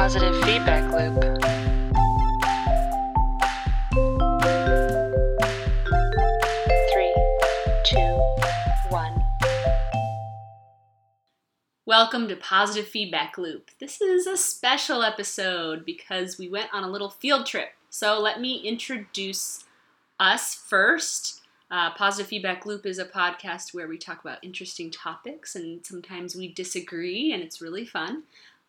Positive feedback loop. Three, two, one. Welcome to Positive Feedback Loop. This is a special episode because we went on a little field trip. So let me introduce us first. Uh, Positive Feedback Loop is a podcast where we talk about interesting topics and sometimes we disagree and it's really fun.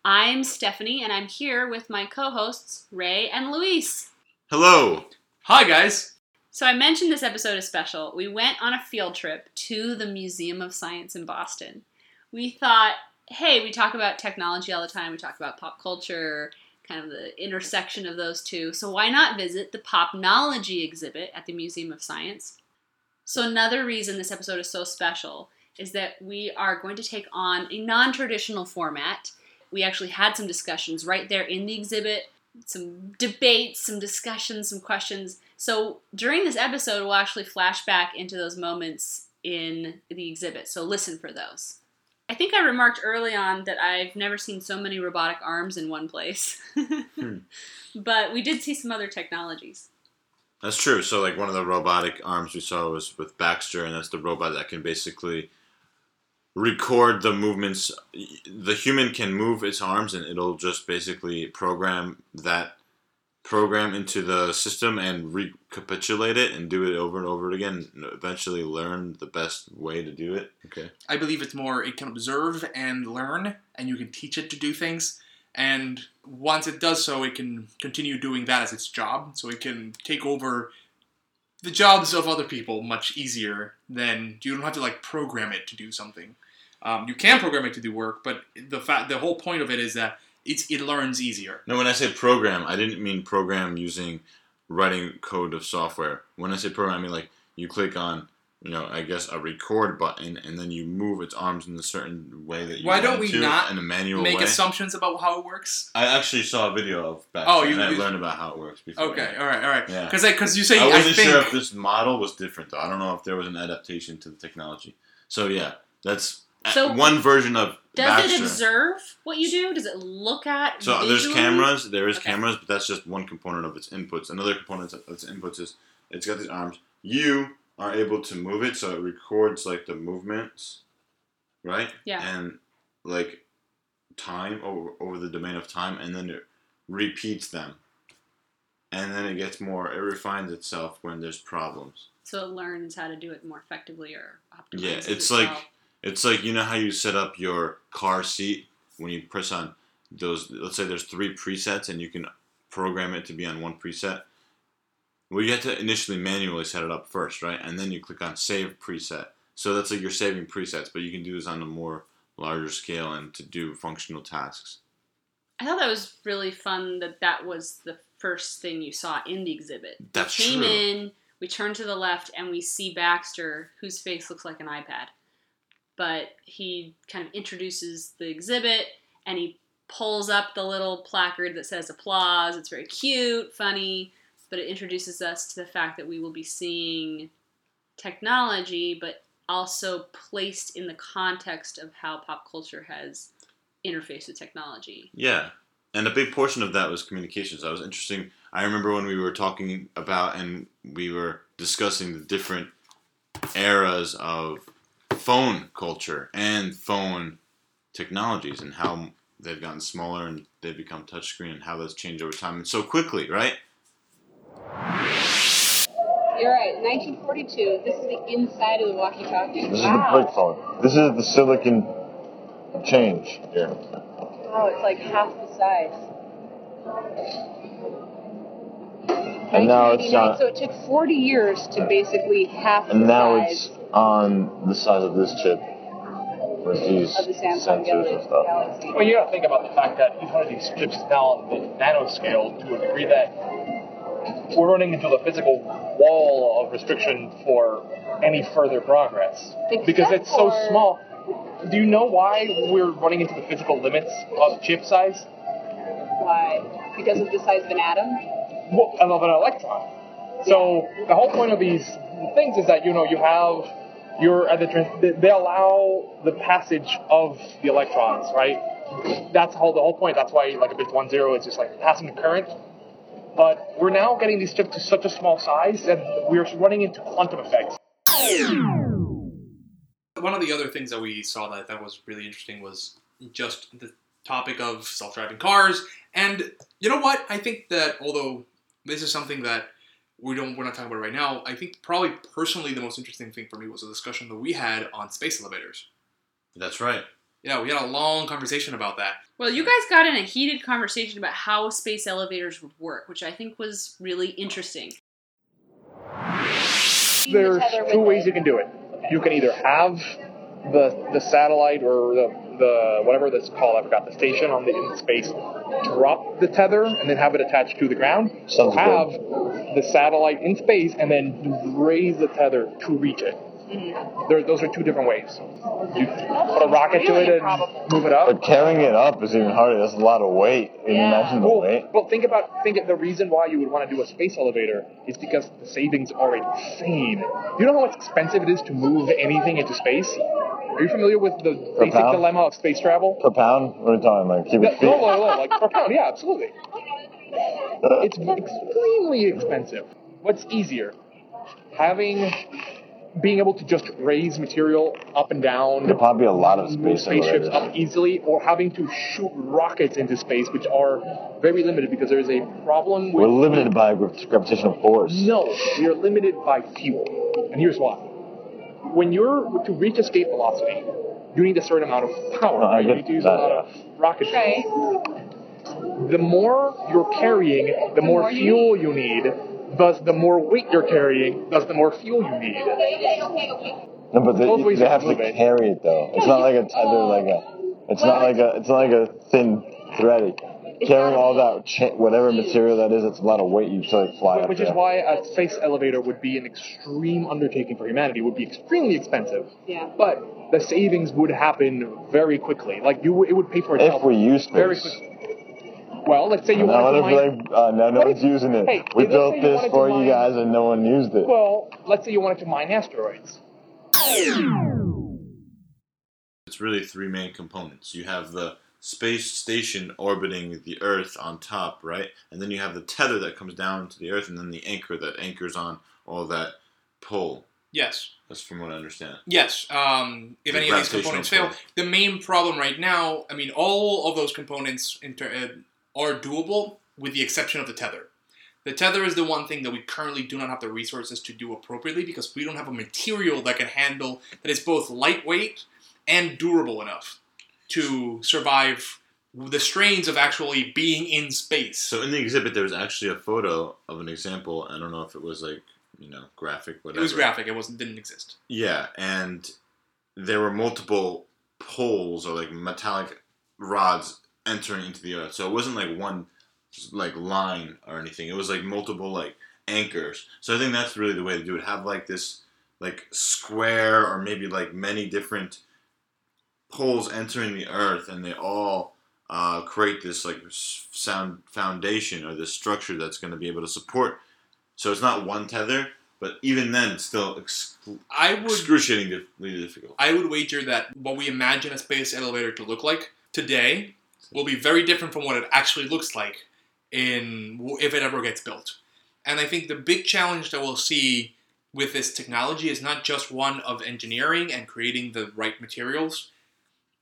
I'm Stephanie and I'm here with my co hosts, Ray and Luis. Hello. Hi, guys. So I mentioned this episode is special. We went on a field trip to the Museum of Science in Boston. We thought, hey, we talk about technology all the time. We talk about pop culture, kind of the intersection of those two. So why not visit the Popnology exhibit at the Museum of Science? So another reason this episode is so special is that we are going to take on a non-traditional format. We actually had some discussions right there in the exhibit, some debates, some discussions, some questions. So during this episode, we'll actually flash back into those moments in the exhibit. So listen for those. I think I remarked early on that I've never seen so many robotic arms in one place. Hmm. But we did see some other technologies. That's true. So, like one of the robotic arms we saw was with Baxter, and that's the robot that can basically record the movements. The human can move its arms, and it'll just basically program that program into the system and recapitulate it and do it over and over again. And eventually, learn the best way to do it. Okay. I believe it's more it can observe and learn, and you can teach it to do things. And once it does so, it can continue doing that as its job. So it can take over the jobs of other people much easier than you don't have to like program it to do something. Um, you can program it to do work, but the fact the whole point of it is that it's it learns easier. No, when I say program, I didn't mean program using writing code of software. When I say program, I mean like you click on, you know, I guess a record button, and then you move its arms in a certain way that you Why don't want we to not in a manual Make way. assumptions about how it works. I actually saw a video of Baxter, Oh, you- and I you- learned about how it works before. Okay, all right, all right. Yeah. Because because you say I I, wasn't think sure if this model was different though. I don't know if there was an adaptation to the technology. So yeah, that's So, one version of Does Baxter. it observe what you do? Does it look at? So uh, there's cameras. There is Okay. cameras, but that's just one component of its inputs. Another component of its inputs is it's got these arms. You are able to move it, so it records like the movements, right? Yeah. And like time over over the domain of time, and then it repeats them, and then it gets more. It refines itself when there's problems. So it learns how to do it more effectively or optimize. Yeah, it's like it's like you know how you set up your car seat when you press on those. Let's say there's three presets and you can program it to be on one preset. Well, you have to initially manually set it up first, right? And then you click on Save Preset. So that's like you're saving presets, but you can do this on a more larger scale and to do functional tasks. I thought that was really fun that that was the first thing you saw in the exhibit. That's We came true. in, we turn to the left, and we see Baxter, whose face looks like an iPad. But he kind of introduces the exhibit and he pulls up the little placard that says applause. It's very cute, funny, but it introduces us to the fact that we will be seeing technology, but also placed in the context of how pop culture has interfaced with technology. Yeah. And a big portion of that was communications. That was interesting. I remember when we were talking about and we were discussing the different eras of phone culture and phone technologies and how they've gotten smaller and they've become touchscreen and how that's changed over time and so quickly, right? You're right. 1942. This is the inside of the walkie-talkie. This is the brick phone. This is the silicon change here. Oh, it's like half the size. And now it's uh, 1989, on, So it took 40 years to basically half the and now size it's on the size of this chip with these the sensors and stuff. Galaxy. Well, you got to think about the fact that each one of these chips is now on the nanoscale to a degree that we're running into the physical wall of restriction for any further progress. because it's so small. Do you know why we're running into the physical limits of chip size? Why? Because of the size of an atom? Well, of an electron. So the whole point of these things is that you know you have you're at the trans- they- allow the passage of the electrons, right? that's the whole point. That's why like a bit one zero is just like passing the current. But we're now getting these chips to such a small size that we're running into quantum effects. One of the other things that we saw that thought was really interesting was just the topic of self-driving cars. And you know what? I think that although this is something that we don't we're not talking about right now, I think probably personally the most interesting thing for me was a discussion that we had on space elevators. That's right. Yeah, we had a long conversation about that. Well, you guys got in a heated conversation about how space elevators would work, which I think was really interesting. There's two ways you can do it. You can either have the the satellite or the the whatever that's called, I forgot the station on the in space, drop the tether and then have it attached to the ground. Sounds or have the satellite in space and then raise the tether to reach it. There, those are two different ways. You put a rocket to it and move it up. But carrying it up is even harder. That's a lot of weight. Can you imagine the Well, weight? well, think about think of the reason why you would want to do a space elevator is because the savings are insane. You know how much expensive it is to move anything into space. Are you familiar with the basic pound? dilemma of space travel? Per pound? What are we talking like No, cubic feet? no, no, no, like per pound. Yeah, absolutely. It's extremely expensive. What's easier, having being able to just raise material up and down, There'd probably be a lot of move space spaceships up easily, or having to shoot rockets into space, which are very limited because there is a problem with. We're limited by gra- gravitational force. No, we are limited by fuel, and here's why. When you're to reach escape velocity, you need a certain amount of power. No, right? You need to use that, a lot of rocket fuel. The more you're carrying, the, more, more you fuel you need. Thus, the more weight you're carrying, thus the more fuel you need. No, but they, Both ways they have to move it. carry it though. It's not like a tether, like a. It's not like a. It's not like a thin thread. Carrying all that cha- whatever material that is, it's a lot of weight. You should like fly up Which is there. why a space elevator would be an extreme undertaking for humanity. It would be extremely expensive. Yeah. But the savings would happen very quickly. Like you, it would pay for itself If we use very quickly. Well, let's say you Now wanted to what if mine. like uh, now no What one's if- using it? hey, we built say you this wanted for you guys and no one used it. Well, let's say you wanted to mine asteroids. It's really three main components. You have the space station orbiting the Earth on top, right? And then you have the tether that comes down to the Earth, and then the anchor that anchors on all that pole. Yes. That's from what I understand. Yes. Um, if The any of these components fail, the main problem right now, I mean, all of those components inter- uh, are doable with the exception of the tether. The tether is the one thing that we currently do not have the resources to do appropriately because we don't have a material that can handle that is both lightweight and durable enough to survive the strains of actually being in space. So in the exhibit, there was actually a photo of an example. I don't know if it was like you know graphic, whatever. it was graphic. It wasn't didn't exist. Yeah, and there were multiple poles or like metallic rods entering into the earth. So it wasn't like one like line or anything. It was like multiple like anchors. So I think that's really the way to do it. Have like this like square or maybe like many different poles entering the earth, and they all uh, create this like sound foundation or this structure that's going to be able to support. So it's not one tether, but even then, still ex- I would excruciatingly difficult. I would wager that what we imagine a space elevator to look like today will be very different from what it actually looks like in if it ever gets built. And I think the big challenge that we'll see with this technology is not just one of engineering and creating the right materials.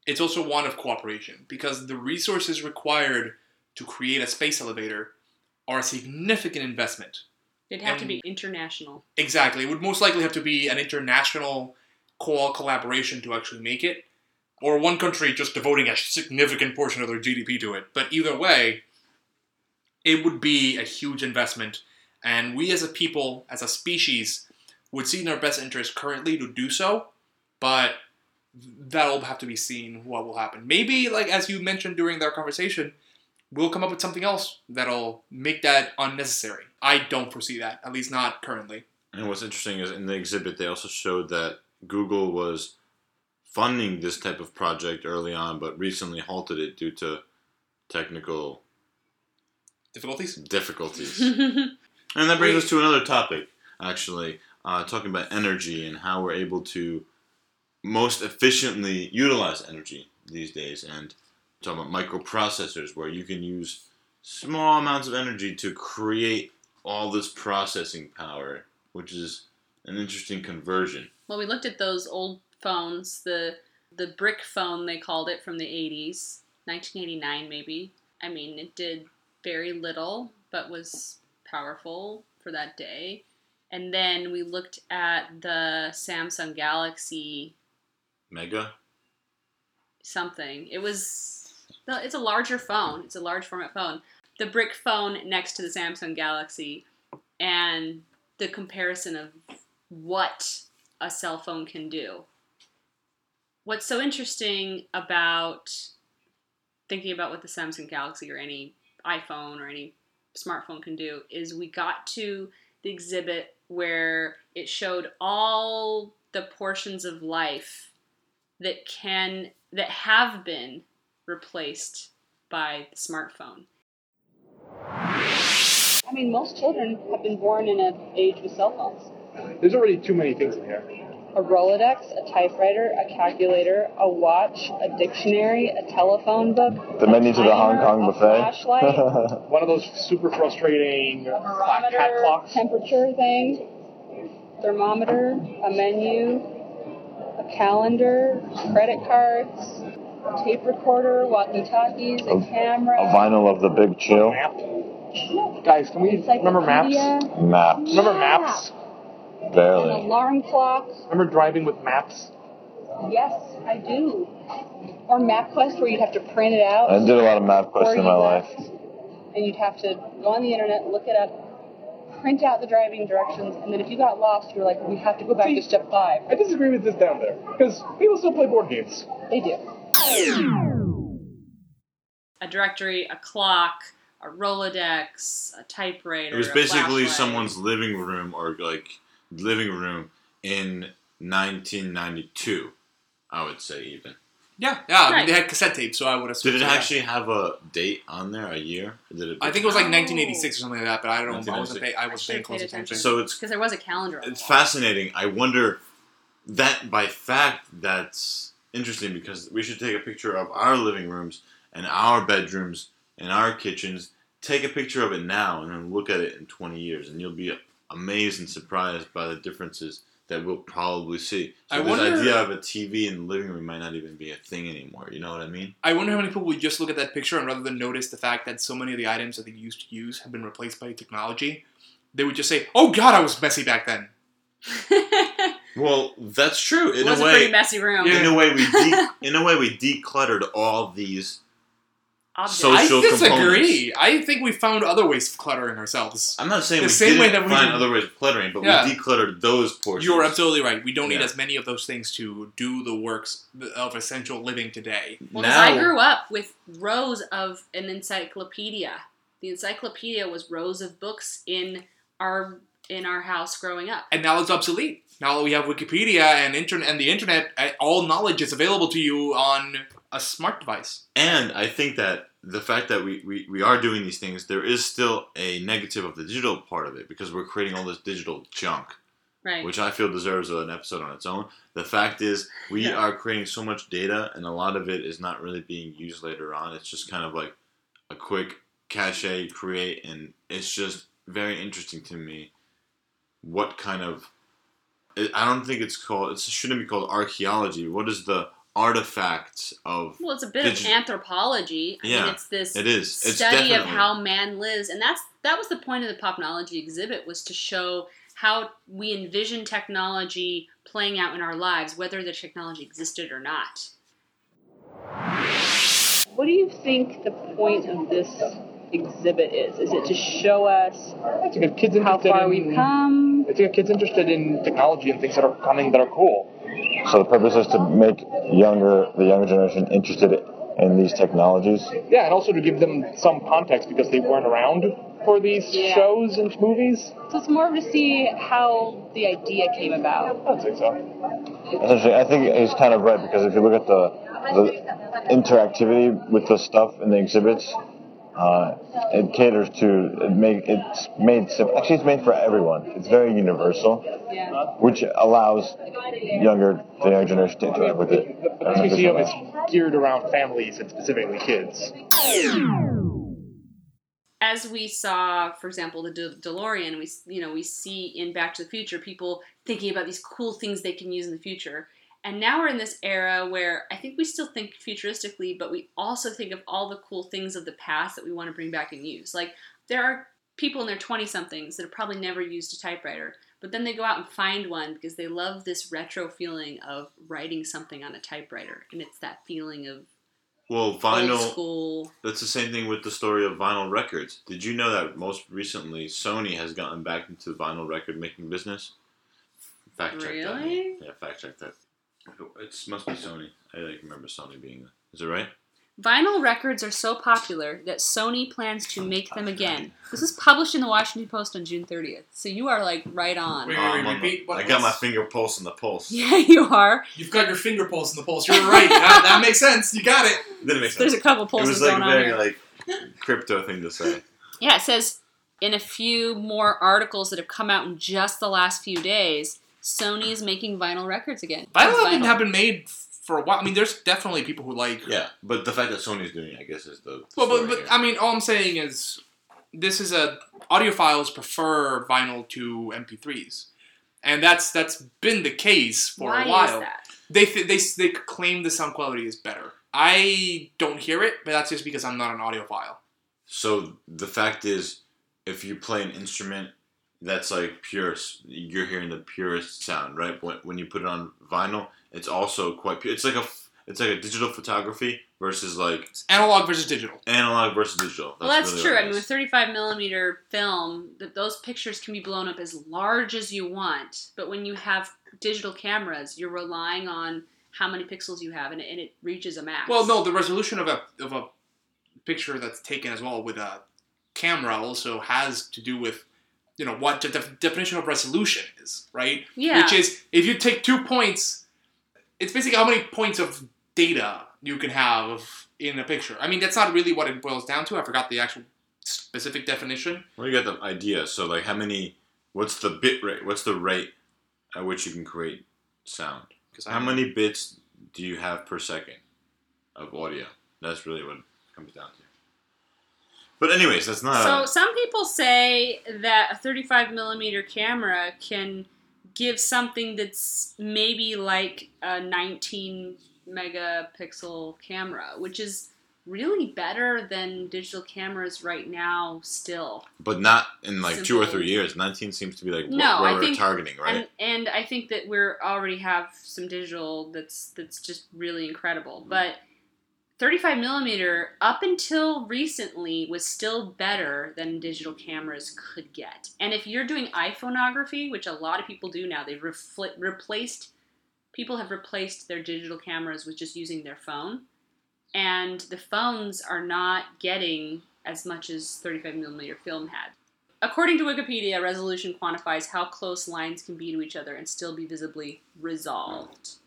It's also one of cooperation because the resources required to create a space elevator are a significant investment. It'd have to be international. Exactly. It would most likely have to be an international co collaboration to actually make it, or one country just devoting a significant portion of their GDP to it. But either way, it would be a huge investment, and we as a people, as a species, would see in our best interest currently to do so, but that'll have to be seen what will happen. Maybe, like as you mentioned during our conversation, we'll come up with something else that'll make that unnecessary. I don't foresee that, at least not currently. And what's interesting is in the exhibit, they also showed that Google was funding this type of project early on, but recently halted it due to technical Difficulties? difficulties. and that brings us to another topic, actually, uh, talking about energy and how we're able to most efficiently utilize energy these days. And talking about microprocessors, where you can use small amounts of energy to create all this processing power, which is an interesting conversion. Well, we looked at those old phones, the the brick phone they called it from the 80s, 1989 maybe. I mean, it did very little, but was powerful for that day. And then we looked at the Samsung Galaxy Mega. something. It was it's a larger phone. It's a large format phone. The brick phone next to the Samsung Galaxy and the comparison of what a cell phone can do. What's so interesting about thinking about what the Samsung Galaxy or any iPhone or any smartphone can do is we got to the exhibit where it showed all the portions of life that can that have been replaced by the smartphone. I mean, most children have been born in an age with cell phones. There's already too many things in here. A Rolodex, a typewriter, a calculator, a watch, a dictionary, a telephone book. The menu to the Hong Kong a buffet. flashlight, One of those super frustrating a flat cat barometer, clocks. temperature thing, thermometer, a menu, a calendar, credit cards, a tape recorder, walkie-talkies, a A- camera. A vinyl of the Big Chill. Map. Guys, can we remember maps? encyclopedia, Maps. Remember Yeah. Maps? An alarm clock. Remember driving with maps? Yes, I do. Or MapQuest, where you'd have to print it out. I did a lot of MapQuest in my life. And you'd have to go on the internet, look it up, print out the driving directions, and then if you got lost, you were like, we have to go back to step five. I disagree with this down there because people still play board games. They do. A directory, a clock, a Rolodex, a typewriter. It was basically flashlight. someone's living room or like living room in 1992. I would say even. Yeah, yeah. I mean, Right. they had cassette tapes, so I would assume. Did it so, yeah. actually have a date on there? A year? Or Did it? I think it was like Oh. 1986 or something like that, but I don't. I wasn't. Pay, I I was should've paying close paid attention. attention. So it's Because there was a calendar. on the it's wall. fascinating. I wonder that by fact that's interesting because we should take a picture of our living rooms and our bedrooms and our kitchens. Take a picture of it now and then look at it in 20 years, and you'll be amazed and surprised by the differences that we'll probably see. So I this wonder- idea of a TV in the living room might not even be a thing anymore. You know what I mean? I wonder how many people would just look at that picture and rather than notice the fact that so many of the items that they used to use have been replaced by technology, they would just say, "Oh God, I was messy back then." Well, that's true. In was a a pretty messy room. Yeah. in a way, we de- in a way we decluttered all these Object. Social I disagree. components. I think we found other ways of cluttering ourselves. I'm not saying The we same way didn't that we find did- other ways of cluttering, but Yeah. we decluttered those portions. You're absolutely right. We don't need Yeah. as many of those things to do the works of essential living today. Well, 'cause now, I grew up with rows of an encyclopedia. The encyclopedia was rows of books in our in our house growing up. And now it's obsolete. Now that we have Wikipedia and internet and the internet, uh, all knowledge is available to you on a smart device. and I think that the fact that we, we, we are doing these things, there is still a negative of the digital part of it because we're creating all this digital junk, Right. which I feel deserves an episode on its own. The fact is, we Yeah. are creating so much data, and a lot of it is not really being used later on. It's just kind of like a quick cache create, and it's just very interesting to me what kind of I don't think it's called. It shouldn't be called archaeology. What is the artifacts of? well, it's a bit Digi- of anthropology. I Yeah, mean, it's this It is. It's study of how man lives, and that's that was the point of the Popnology exhibit was to show how we envision technology playing out in our lives, whether the technology existed or not. What do you think the point of this exhibit is? Is it to show us It's to get kids how far in, we've come? It's to get kids interested in technology and things that are coming that are cool. So the purpose is to make younger the younger generation interested in these technologies. Yeah, and also to give them some context because they weren't around for these Yeah. shows and movies. So it's more to see how the idea came about. I'd say so. Essentially, I think he's kind of right because if you look at the the interactivity with the stuff in the exhibits, Uh, it caters to it make it's made sim- actually it's made for everyone. It's very universal, which allows younger the younger generation to interact with it. The, the Museum is geared around families and specifically kids. as we saw, for example, the De- DeLorean, we you know we see in Back to the Future people thinking about these cool things they can use in the future. And now we're in this era where I think we still think futuristically, but we also think of all the cool things of the past that we want to bring back and use. Like there are people in their 20 somethings that have probably never used a typewriter, but then they go out and find one because they love this retro feeling of writing something on a typewriter. And it's that feeling of Well, vinyl. That's the same thing with the story of vinyl records. Did you know that most recently Sony has gotten back into the vinyl record making business? Fact check Really? that. Yeah, fact check that. It must be Sony. I like remember Sony being. Is it right? Vinyl records are so popular that Sony plans to oh, make them again. This is published in the Washington Post on June 30th, so you are like right on. Wait, Oh, I'm wait, um, repeat what I got my was- finger pulse in the pulse. Yeah, you are. You've got your finger pulse in the pulse. You're right. that, that makes sense. You got it. Didn't make sense. There's a couple pulses it pulses was like very like crypto thing to say. Yeah, it says in a few more articles that have come out in just the last few days, Sony is making vinyl records again. Vinyl It's have been, have been made for a while. I mean, there's definitely people who like. Yeah, but the fact that Sony's doing it, I guess, is the. Well, but, but here. I mean, all I'm saying is, this is a audiophiles prefer vinyl to MP3s, and that's that's been the case for Why a while. is that? They th- they they claim the sound quality is better. I don't hear it, but that's just because I'm not an audiophile. So the fact is, if you play an instrument that's like purest. you're hearing the purest sound, right? When, when you put it on vinyl, it's also quite pure. It's like a f- it's like a digital photography versus like It's analog versus digital. analog versus digital. well, that's really true. I mean, with 35 millimeter film, th- those pictures can be blown up as large as you want. But when you have digital cameras, you're relying on how many pixels you have, and it, and it reaches a max. Well, no, the resolution of a of a picture that's taken as well with a camera also has to do with you know what the def- definition of resolution is, right? yeah, Which is if you take two points, it's basically how many points of data you can have in a picture. I mean, that's not really what it boils down to. I forgot the actual specific definition. Well, you got the idea. So like, how many? What's the bit rate? What's the rate at which you can create sound? Because How many bits do you have per second of audio? That's really what it comes down to. But anyways, that's not. So a, some people say that a 35 millimeter camera can give something that's maybe like a 19 megapixel camera, which is really better than digital cameras right now still. but not in like two or three years. Nineteen seems to be like what, No, where I we're think- targeting, right? And and I think that we're already have some digital that's that's just really incredible. Mm. But 35 millimeter up until recently was still better than digital cameras could get. And if you're doing iPhoneography, which a lot of people do now, they've refl- replaced people have replaced their digital cameras with just using their phone. And the phones are not getting as much as 35 millimeter film had. According to Wikipedia, resolution quantifies how close lines can be to each other and still be visibly resolved.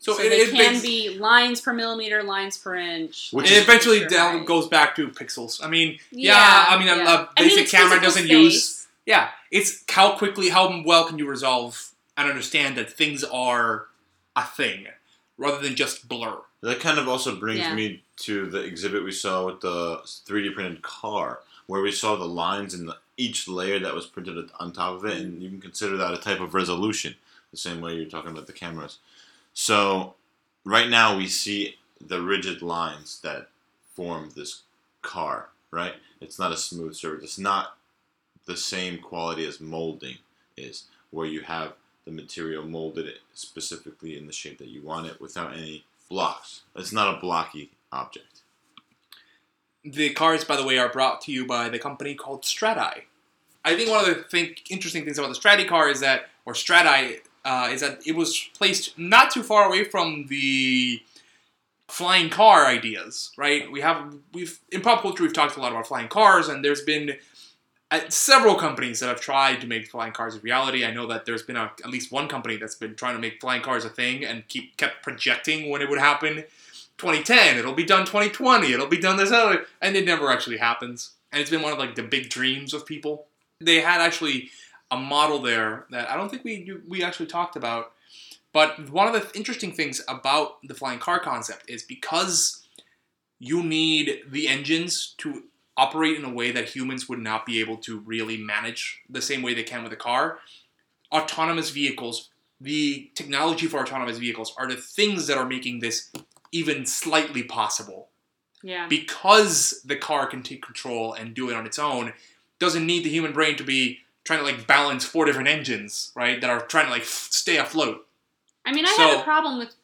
So, So, it, they it can bas- be lines per millimeter, lines per inch. Which it is- eventually down right. goes back to pixels. I mean, yeah, I mean, a- a I mean, basic it's camera doesn't space. use Yeah, it's how quickly, how well can you resolve and understand that things are a thing rather than just blur. That kind of also brings Yeah. me to the exhibit we saw with the 3D printed car, where we saw the lines in the, each layer that was printed on top of it, and you can consider that a type of resolution, the same way you're talking about the cameras. So, right now we see the rigid lines that form this car, right? It's not a smooth surface. It's not the same quality as molding is, where you have the material molded specifically in the shape that you want it without any blocks. It's not a blocky object. The cars, by the way, are brought to you by the company called Strati. I think one of the think, interesting things about the Strati car is that, or Strati, uh, is that it was placed not too far away from the flying car ideas, right? We have we've in pop culture we've talked a lot about flying cars, and there's been uh, several companies that have tried to make flying cars a reality. I know that there's been a, at least one company that's been trying to make flying cars a thing and keep kept projecting when it would happen. 2010. It'll be done 2020. It'll be done this other, and it never actually happens. And it's been one of like the big dreams of people. They had actually a model there that I don't think we we actually talked about. But one of the interesting things about the flying car concept is because you need the engines to operate in a way that humans would not be able to really manage the same way they can with a car. Autonomous vehicles, the technology for autonomous vehicles are the things that are making this even slightly possible. Yeah. Because the car can take control and do it on its own, doesn't need the human brain to be trying to like balance four different engines, right? That are trying to like f- stay afloat. I mean, I So- have a problem with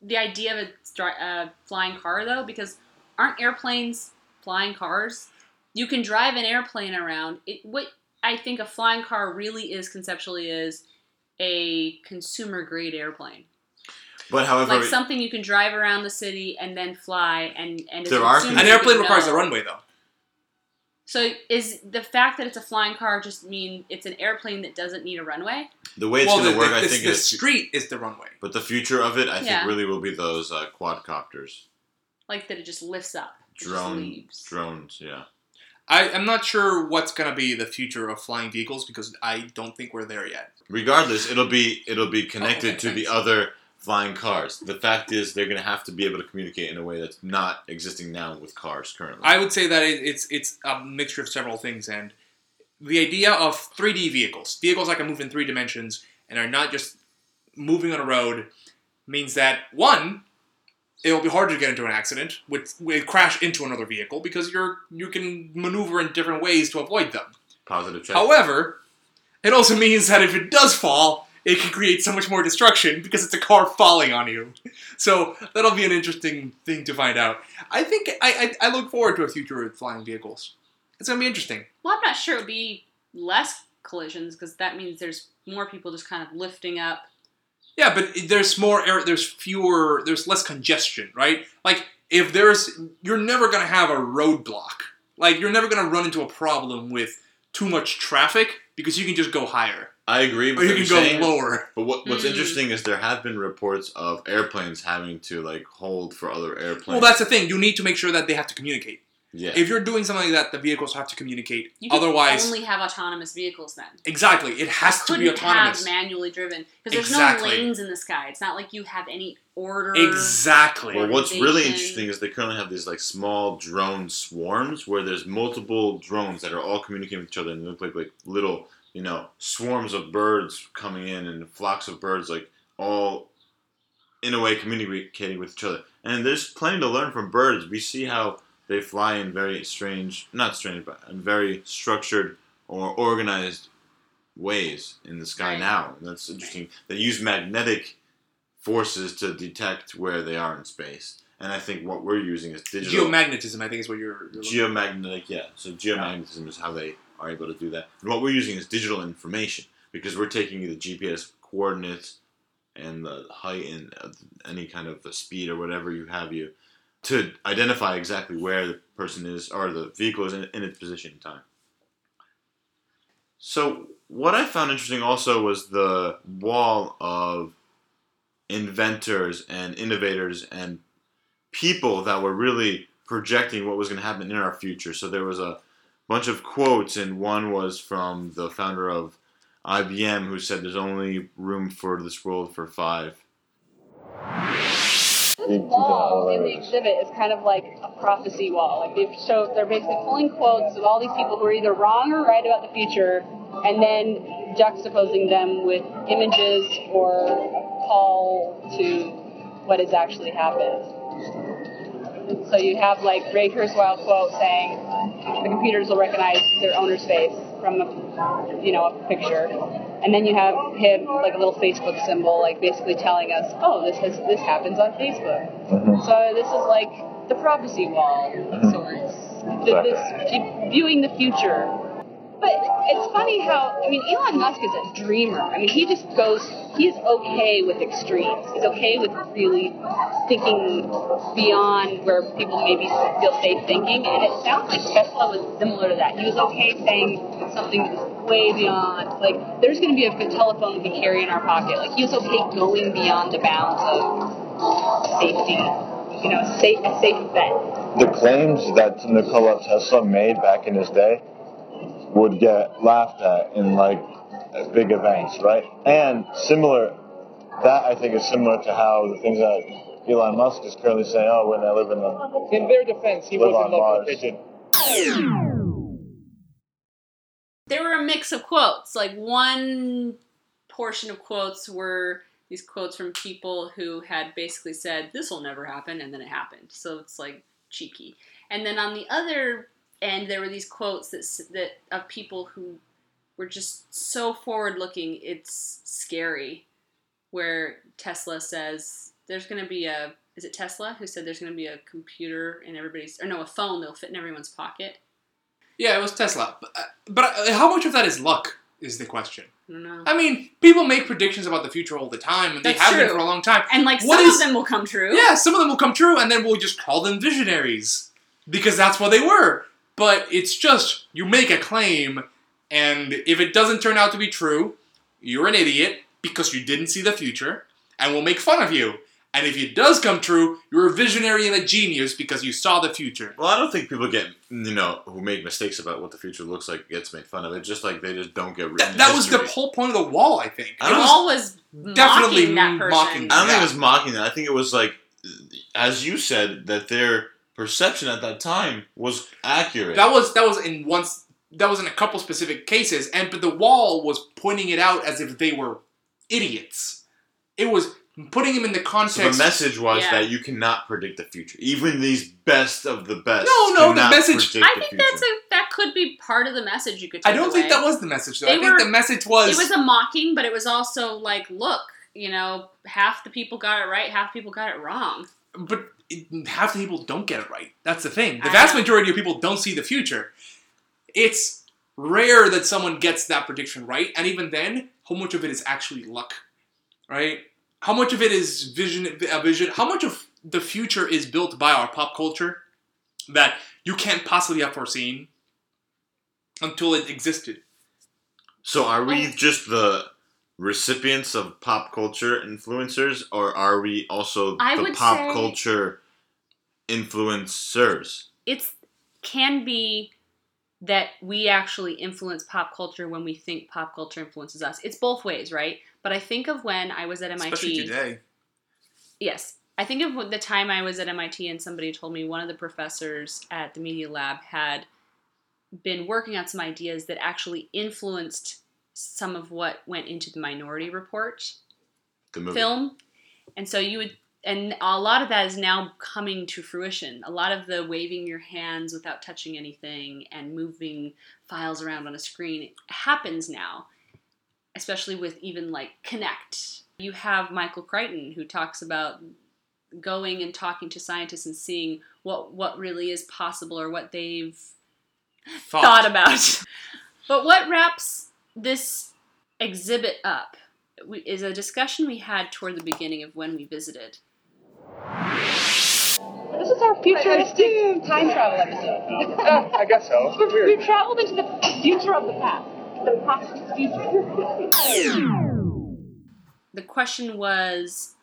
the idea of a dri- uh, flying car, though, because aren't airplanes flying cars? You can drive an airplane around. It, what I think a flying car really is conceptually is a consumer grade airplane, But however, like something you can drive around the city and then fly, and and There are An airplane you requires know. a runway though. So is the fact that it's a flying car just mean it's an airplane that doesn't need a runway? the way it's well, going to work, the, I the- think, the is. street is the runway. But the future of it, I Yeah. think, really will be those uh, quadcopters, Like that it just lifts up, it just drone, drones. Yeah. I, I'm not sure what's gonna be the future of flying vehicles because I don't think we're there yet. Regardless, it'll be it'll be connected okay, to the other flying cars. The fact is, they're going to have to be able to communicate in a way that's not existing now with cars currently. I would say that it's it's a mixture of several things, and the idea of 3D vehicles, vehicles that can move in three dimensions and are not just moving on a road, means that one, it'll be harder to get into an accident with, with crash into another vehicle because you're you can maneuver in different ways to avoid them. Positive check. However, it also means that if it does fall, it can create so much more destruction because it's a car falling on you. So that'll be an interesting thing to find out. I think I, I, I look forward to a future with flying vehicles. It's gonna be interesting. Well, I'm not sure it would be less collisions because that means there's more people just kind of lifting up. Yeah, but there's more air. There's fewer. There's less congestion, right? Like if there's, you're never gonna have a roadblock. Like you're never gonna run into a problem with too much traffic because you can just go higher I agree. With or you can go saying, lower. But what, what's Mm. interesting is there have been reports of airplanes having to like hold for other airplanes. Well, that's the thing. You need to make sure that they have to communicate. Yeah. If you're doing something like that, the vehicles have to communicate. Otherwise. You could Otherwise, only have autonomous vehicles then. exactly, it has to couldn't be autonomous. have manually driven because there's Exactly. no lanes in the sky. It's not like you have any order. Exactly. Well, what's really interesting is they currently have these like small drone swarms where there's multiple drones that are all communicating with each other and look like like little you know swarms of birds coming in and flocks of birds like all in a way communicating with each other. And there's plenty to learn from birds. We see how they fly in very strange, not strange, but in very structured or organized ways in the sky Right. now. And that's interesting. They use magnetic forces to detect where they are in space. And I think what we're using is digital Geomagnetism, I think, is what you're. you're geomagnetic. Yeah, so geomagnetism is how they are able to do that. And what we're using is digital information because we're taking the GPS coordinates and the height and uh, any kind of the speed or whatever you have you to identify exactly where the person is or the vehicle is in, in its position in time. So what I found interesting also was the wall of inventors and innovators and people that were really projecting what was going to happen in our future. So there was a bunch of quotes, and one was from the founder of IBM who said there's only room for this world for five. Wall in the exhibit is kind of like a prophecy wall. Like they've showed, they're basically pulling quotes of all these people who are either wrong or right about the future, and then juxtaposing them with images or a call to what has actually happened. So you have like Ray Kurzweil quote saying, "The computers will recognize their owner's face from a, you know, a picture." And then you have him like a little Facebook symbol, like basically telling us, "Oh, this has this happens on Facebook." Mhm. So this is like the prophecy wall of sorts. Th- This viewing the future. But it's funny how I mean Elon Musk is a dreamer. I mean he just goes he's okay with extremes. He's okay with really thinking beyond where people maybe feel safe thinking. And it sounds like Tesla was similar to that. He was okay saying something that was way beyond like there's gonna be a telephone we can carry in our pocket. Like he was okay going beyond the bounds of safety. you know, safe, a safe bet. The claims that Nikola Tesla made back in his day would get laughed at in like big events, right? And similar, that I think is similar to how the things that Elon Musk is currently saying, oh, when I live in the In their defense, he was on in love with Mars. pigeon. there were a mix of quotes. Like one portion of quotes were these quotes from people who had basically said, "This will never happen," and then it happened. So it's like cheeky. And then on the other end, there were these quotes that that of people who were just so forward looking. It's scary. Where Tesla says there's going to be a is it Tesla who said there's going to be a computer in everybody's or no a phone that'll fit in everyone's pocket. Yeah, it was Tesla. But, uh, but uh, how much of that is luck is the question. I. I mean, people make predictions about the future all the time, and they That's have been true. for a long time. And like What some is- of them will come true. Yeah, some of them will come true, and then we'll just call them visionaries because that's what they were. But it's just you make a claim, and if it doesn't turn out to be true, you're an idiot because you didn't see the future, and we'll make fun of you. And if it does come true, you're a visionary and a genius because you saw the future. Well, I don't think people get you know who make mistakes about what the future looks like gets made fun of. It's just like they just don't get written. That, that was the whole point of the wall, I think. I It don't was- Paul was definitely mocking that person. mocking I don't think it was mocking that. I think it was like, as you said, that their perception at that time was accurate. That was that was in once that was in a couple specific cases, and but the wall was pointing it out as if they were idiots. It was putting him in the so context. the message was Yeah. that you cannot predict the future. Even these best of the best. No, no, the message- I the think future. that's a that could be part of the message you could. I don't think that was the message though. They I think were- the message was, It was a mocking, but it was also like, look, you know, half the people got it right, half the people got it wrong. but it, half the people don't get it right. That's the thing. The vast majority of people don't see the future. It's rare that someone gets that prediction right, and even then, how much of it is actually luck, right? How much of it is vision? A vision? How much of the future is built by our pop culture that you can't possibly have foreseen until it existed? So are we just the recipients of pop culture influencers, or are we also I the pop culture influencers? It's can be that we actually influence pop culture when we think pop culture influences us. It's both ways, right? But I think of when I was at MIT. Especially today. Yes. I think of the time I was at MIT and somebody told me one of the professors at the media lab had been working on some ideas that actually influenced some of what went into the Minority Report The film. And so you would, and a lot of that is now coming to fruition. A lot of the waving your hands without touching anything and moving files around on a screen happens now, especially with even like Kinect. You have Michael Crichton who talks about going and talking to scientists and seeing what what really is possible or what they've Thought. thought about. but what wraps this exhibit up is a discussion we had toward the beginning of when we visited. This is our futuristic time travel episode. Yeah, I guess so. We've, we've traveled into the future of the past. The past future. The question was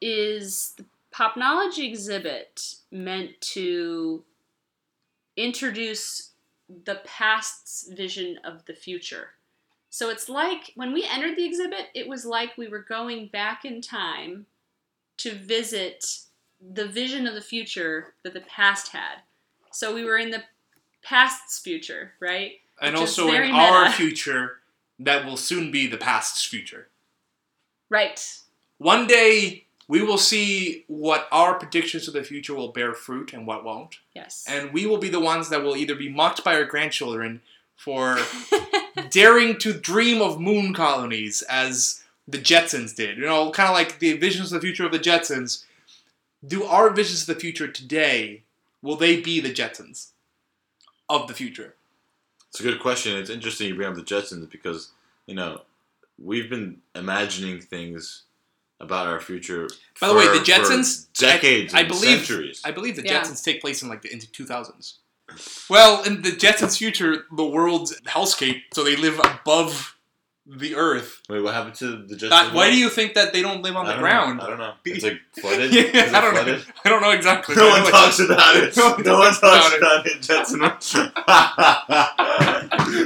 Is the Popnology exhibit meant to introduce the past's vision of the future? So it's like when we entered the exhibit, it was like we were going back in time to visit the vision of the future that the past had. So we were in the past's future, right? and which also in very our future that will soon be the past's future. Right. One day we will see what our predictions of the future will bear fruit and what won't. Yes. And we will be the ones that will either be mocked by our grandchildren for daring to dream of moon colonies as the Jetsons did. You know, kind of like the visions of the future of the Jetsons. Do our visions of the future today, will they be the Jetsons of the future? It's a good question. It's interesting you bring up the Jetsons because you know we've been imagining things about our future. By the way, the Jetsons, decades, I, I and believe, centuries. I believe the Yeah. Jetsons take place in like the into two thousands. Well, in the Jetsons' future, the world's hellscape, so they live above the Earth. Wait, what happened to the Jetsons? That, why do you think that they don't live on I the ground? Know. I don't know. It's like flooded. Yeah, it I don't flooded? know. I don't know exactly. No one know talks about it. No one No one talks talks about about it. Jetson. it.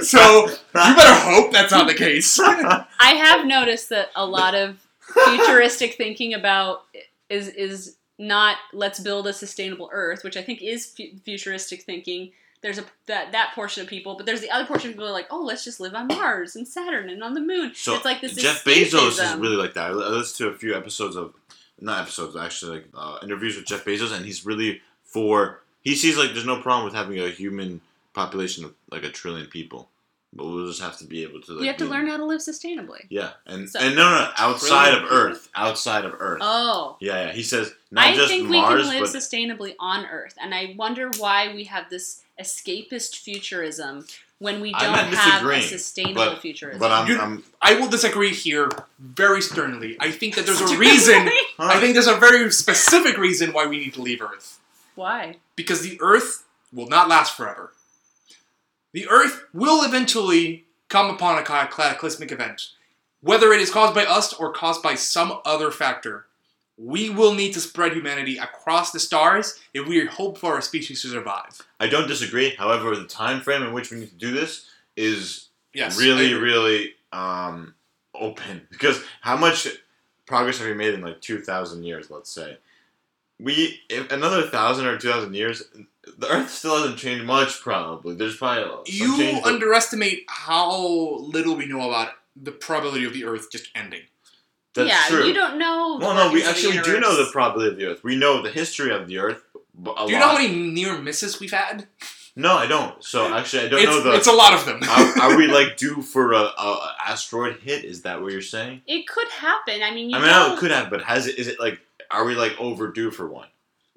So you better hope that's not the case. I have noticed that a lot of futuristic thinking about is is not let's build a sustainable Earth, which I think is fu- futuristic thinking. There's a that that portion of people, but there's the other portion of people who are like, oh, let's just live on Mars and Saturn and on the Moon. So it's like this Jeff Bezos is really like that. I listened to a few episodes of, not episodes, actually, like uh, interviews with Jeff Bezos, and he's really for. He sees like there's no problem with having a human population of like a trillion people, but we'll just have to be able to. Like, we have to be- learn how to live sustainably. Yeah, and So- and no, no, no, outside of Earth, outside of Earth. Oh. Yeah, yeah. He says not I just think Mars, we can live but sustainably on Earth, and I wonder why we have this escapist futurism when we don't have a sustainable but- futurism. but I'm, You- I'm I will disagree here very sternly. I think that there's a reason. huh? I think there's a very specific reason why we need to leave Earth. why? Because the Earth will not last forever. The Earth will eventually come upon a ca- cataclysmic event. Whether it is caused by us or caused by some other factor, we will need to spread humanity across the stars if we hope for our species to survive. I don't disagree. However, the time frame in which we need to do this is Yes. really, really um, open. Because how much progress have we made in like two thousand years? Let's say we if another thousand or two thousand years, the Earth still hasn't changed much. Probably there's probably some You change, but- underestimate how little we know about the probability of the Earth just ending. That's yeah, true. you don't know. well, no, we workings of the actually do know the probability of the Earth. We know the history of the Earth. b- A Do you lot. know how many near misses we've had? No, I don't. So actually, I don't it's, know the. it's a lot of them. are, are we like due for a, a, a asteroid hit? Is that what you're saying? It could happen. I mean, you I mean, know, know it could have, but has it? Is it like? Are we like overdue for one?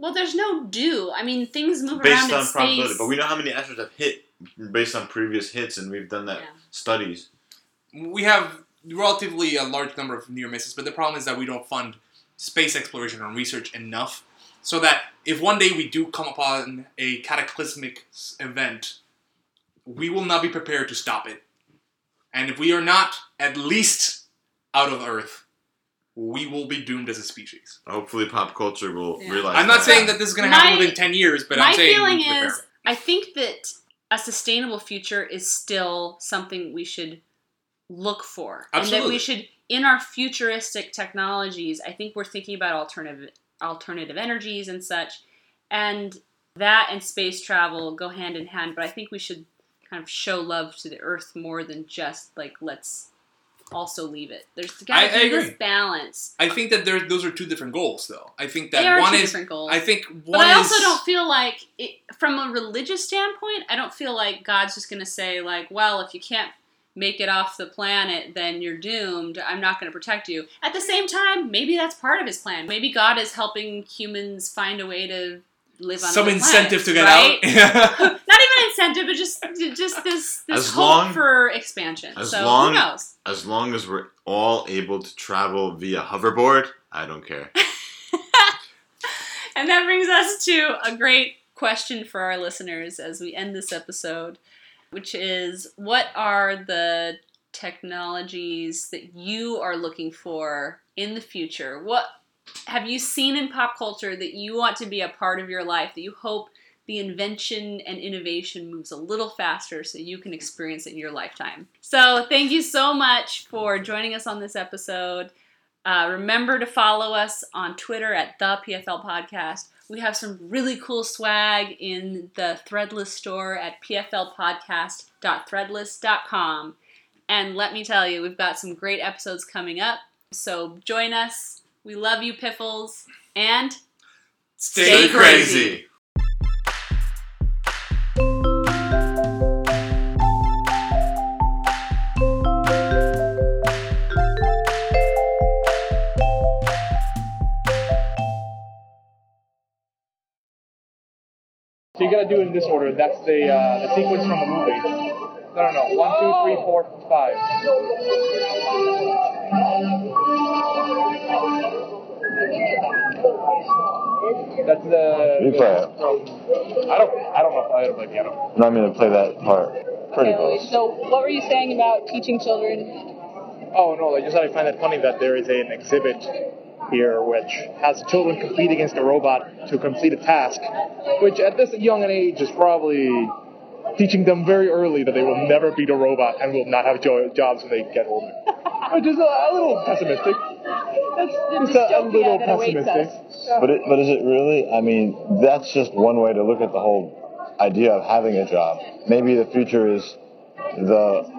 well, there's no due. I mean, things move around. Based around on in probability, space. but we know how many asteroids have hit based on previous hits, and we've done that Yeah. studies. we have relatively a large number of near misses, but the problem is that we don't fund space exploration and research enough so that if one day we do come upon a cataclysmic s- event, we will not be prepared to stop it. And if we are not at least out of Earth, we will be doomed as a species. Hopefully, pop culture will Yeah. realize. I'm not that. saying that this is going to happen My- within 10 years, but My I'm saying feeling prepare. is, I think that a sustainable future is still something we should look for, and that we should, in our futuristic technologies, I think we're thinking about alternative alternative energies and such, and that and space travel go hand in hand. But I think we should kind of show love to the Earth more than just like let's also leave it. There's got to be this balance. I think that there, those are two different goals, though. I think They that are one two is. different goals. I think one But I also is- don't feel like, it, from a religious standpoint, I don't feel like God's just going to say, like, well, if you can't make it off the planet, then you're doomed. I'm not going to protect you. At the same time, maybe that's part of his plan. Maybe God is helping humans find a way to live on some incentive planets, to get right? out. not incentive, but just just this this As hope long- for expansion. as so long- who knows? As long as we're all able to travel via hoverboard, I don't care. And that brings us to a great question for our listeners as we end this episode, which is what are the technologies that you are looking for in the future? What have you seen in pop culture that you want to be a part of your life that you hope the invention and innovation moves a little faster so you can experience it in your lifetime? So, thank you so much for joining us on this episode. Uh, remember to follow us on Twitter at the PFL Podcast. We have some really cool swag in the Threadless store at pflpodcast.threadless.com. And let me tell you, we've got some great episodes coming up. So join us. We love you, Piffles. And Stay crazy. So you gotta do it in this order. That's the uh, the sequence from the movie. No, no, no. One, two, three, four, five. That's the. You play it. From, I don't. I don't know if I ever play piano. I'm not going to play that part. Pretty Okay, close. so what were you saying about teaching children Oh no, I just I find it funny that there is an exhibit here which has children compete against a robot to complete a task, which at this young an age is probably teaching them very early that they will never beat a robot and will not have jo- jobs when they get older. Which is a, a little pessimistic. That's the It's a, a little pessimistic. But it, but is it really? I mean, that's just one way to look at the whole idea of having a job. Maybe the future is the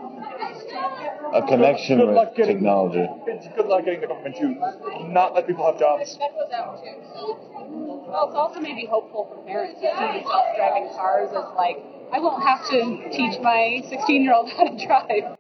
a connection Good luck with getting- technology. It's good luck getting the government to not let people have jobs. Well, it's also maybe hopeful for parents to see self-driving cars as like, I won't have to teach my 16-year-old how to drive.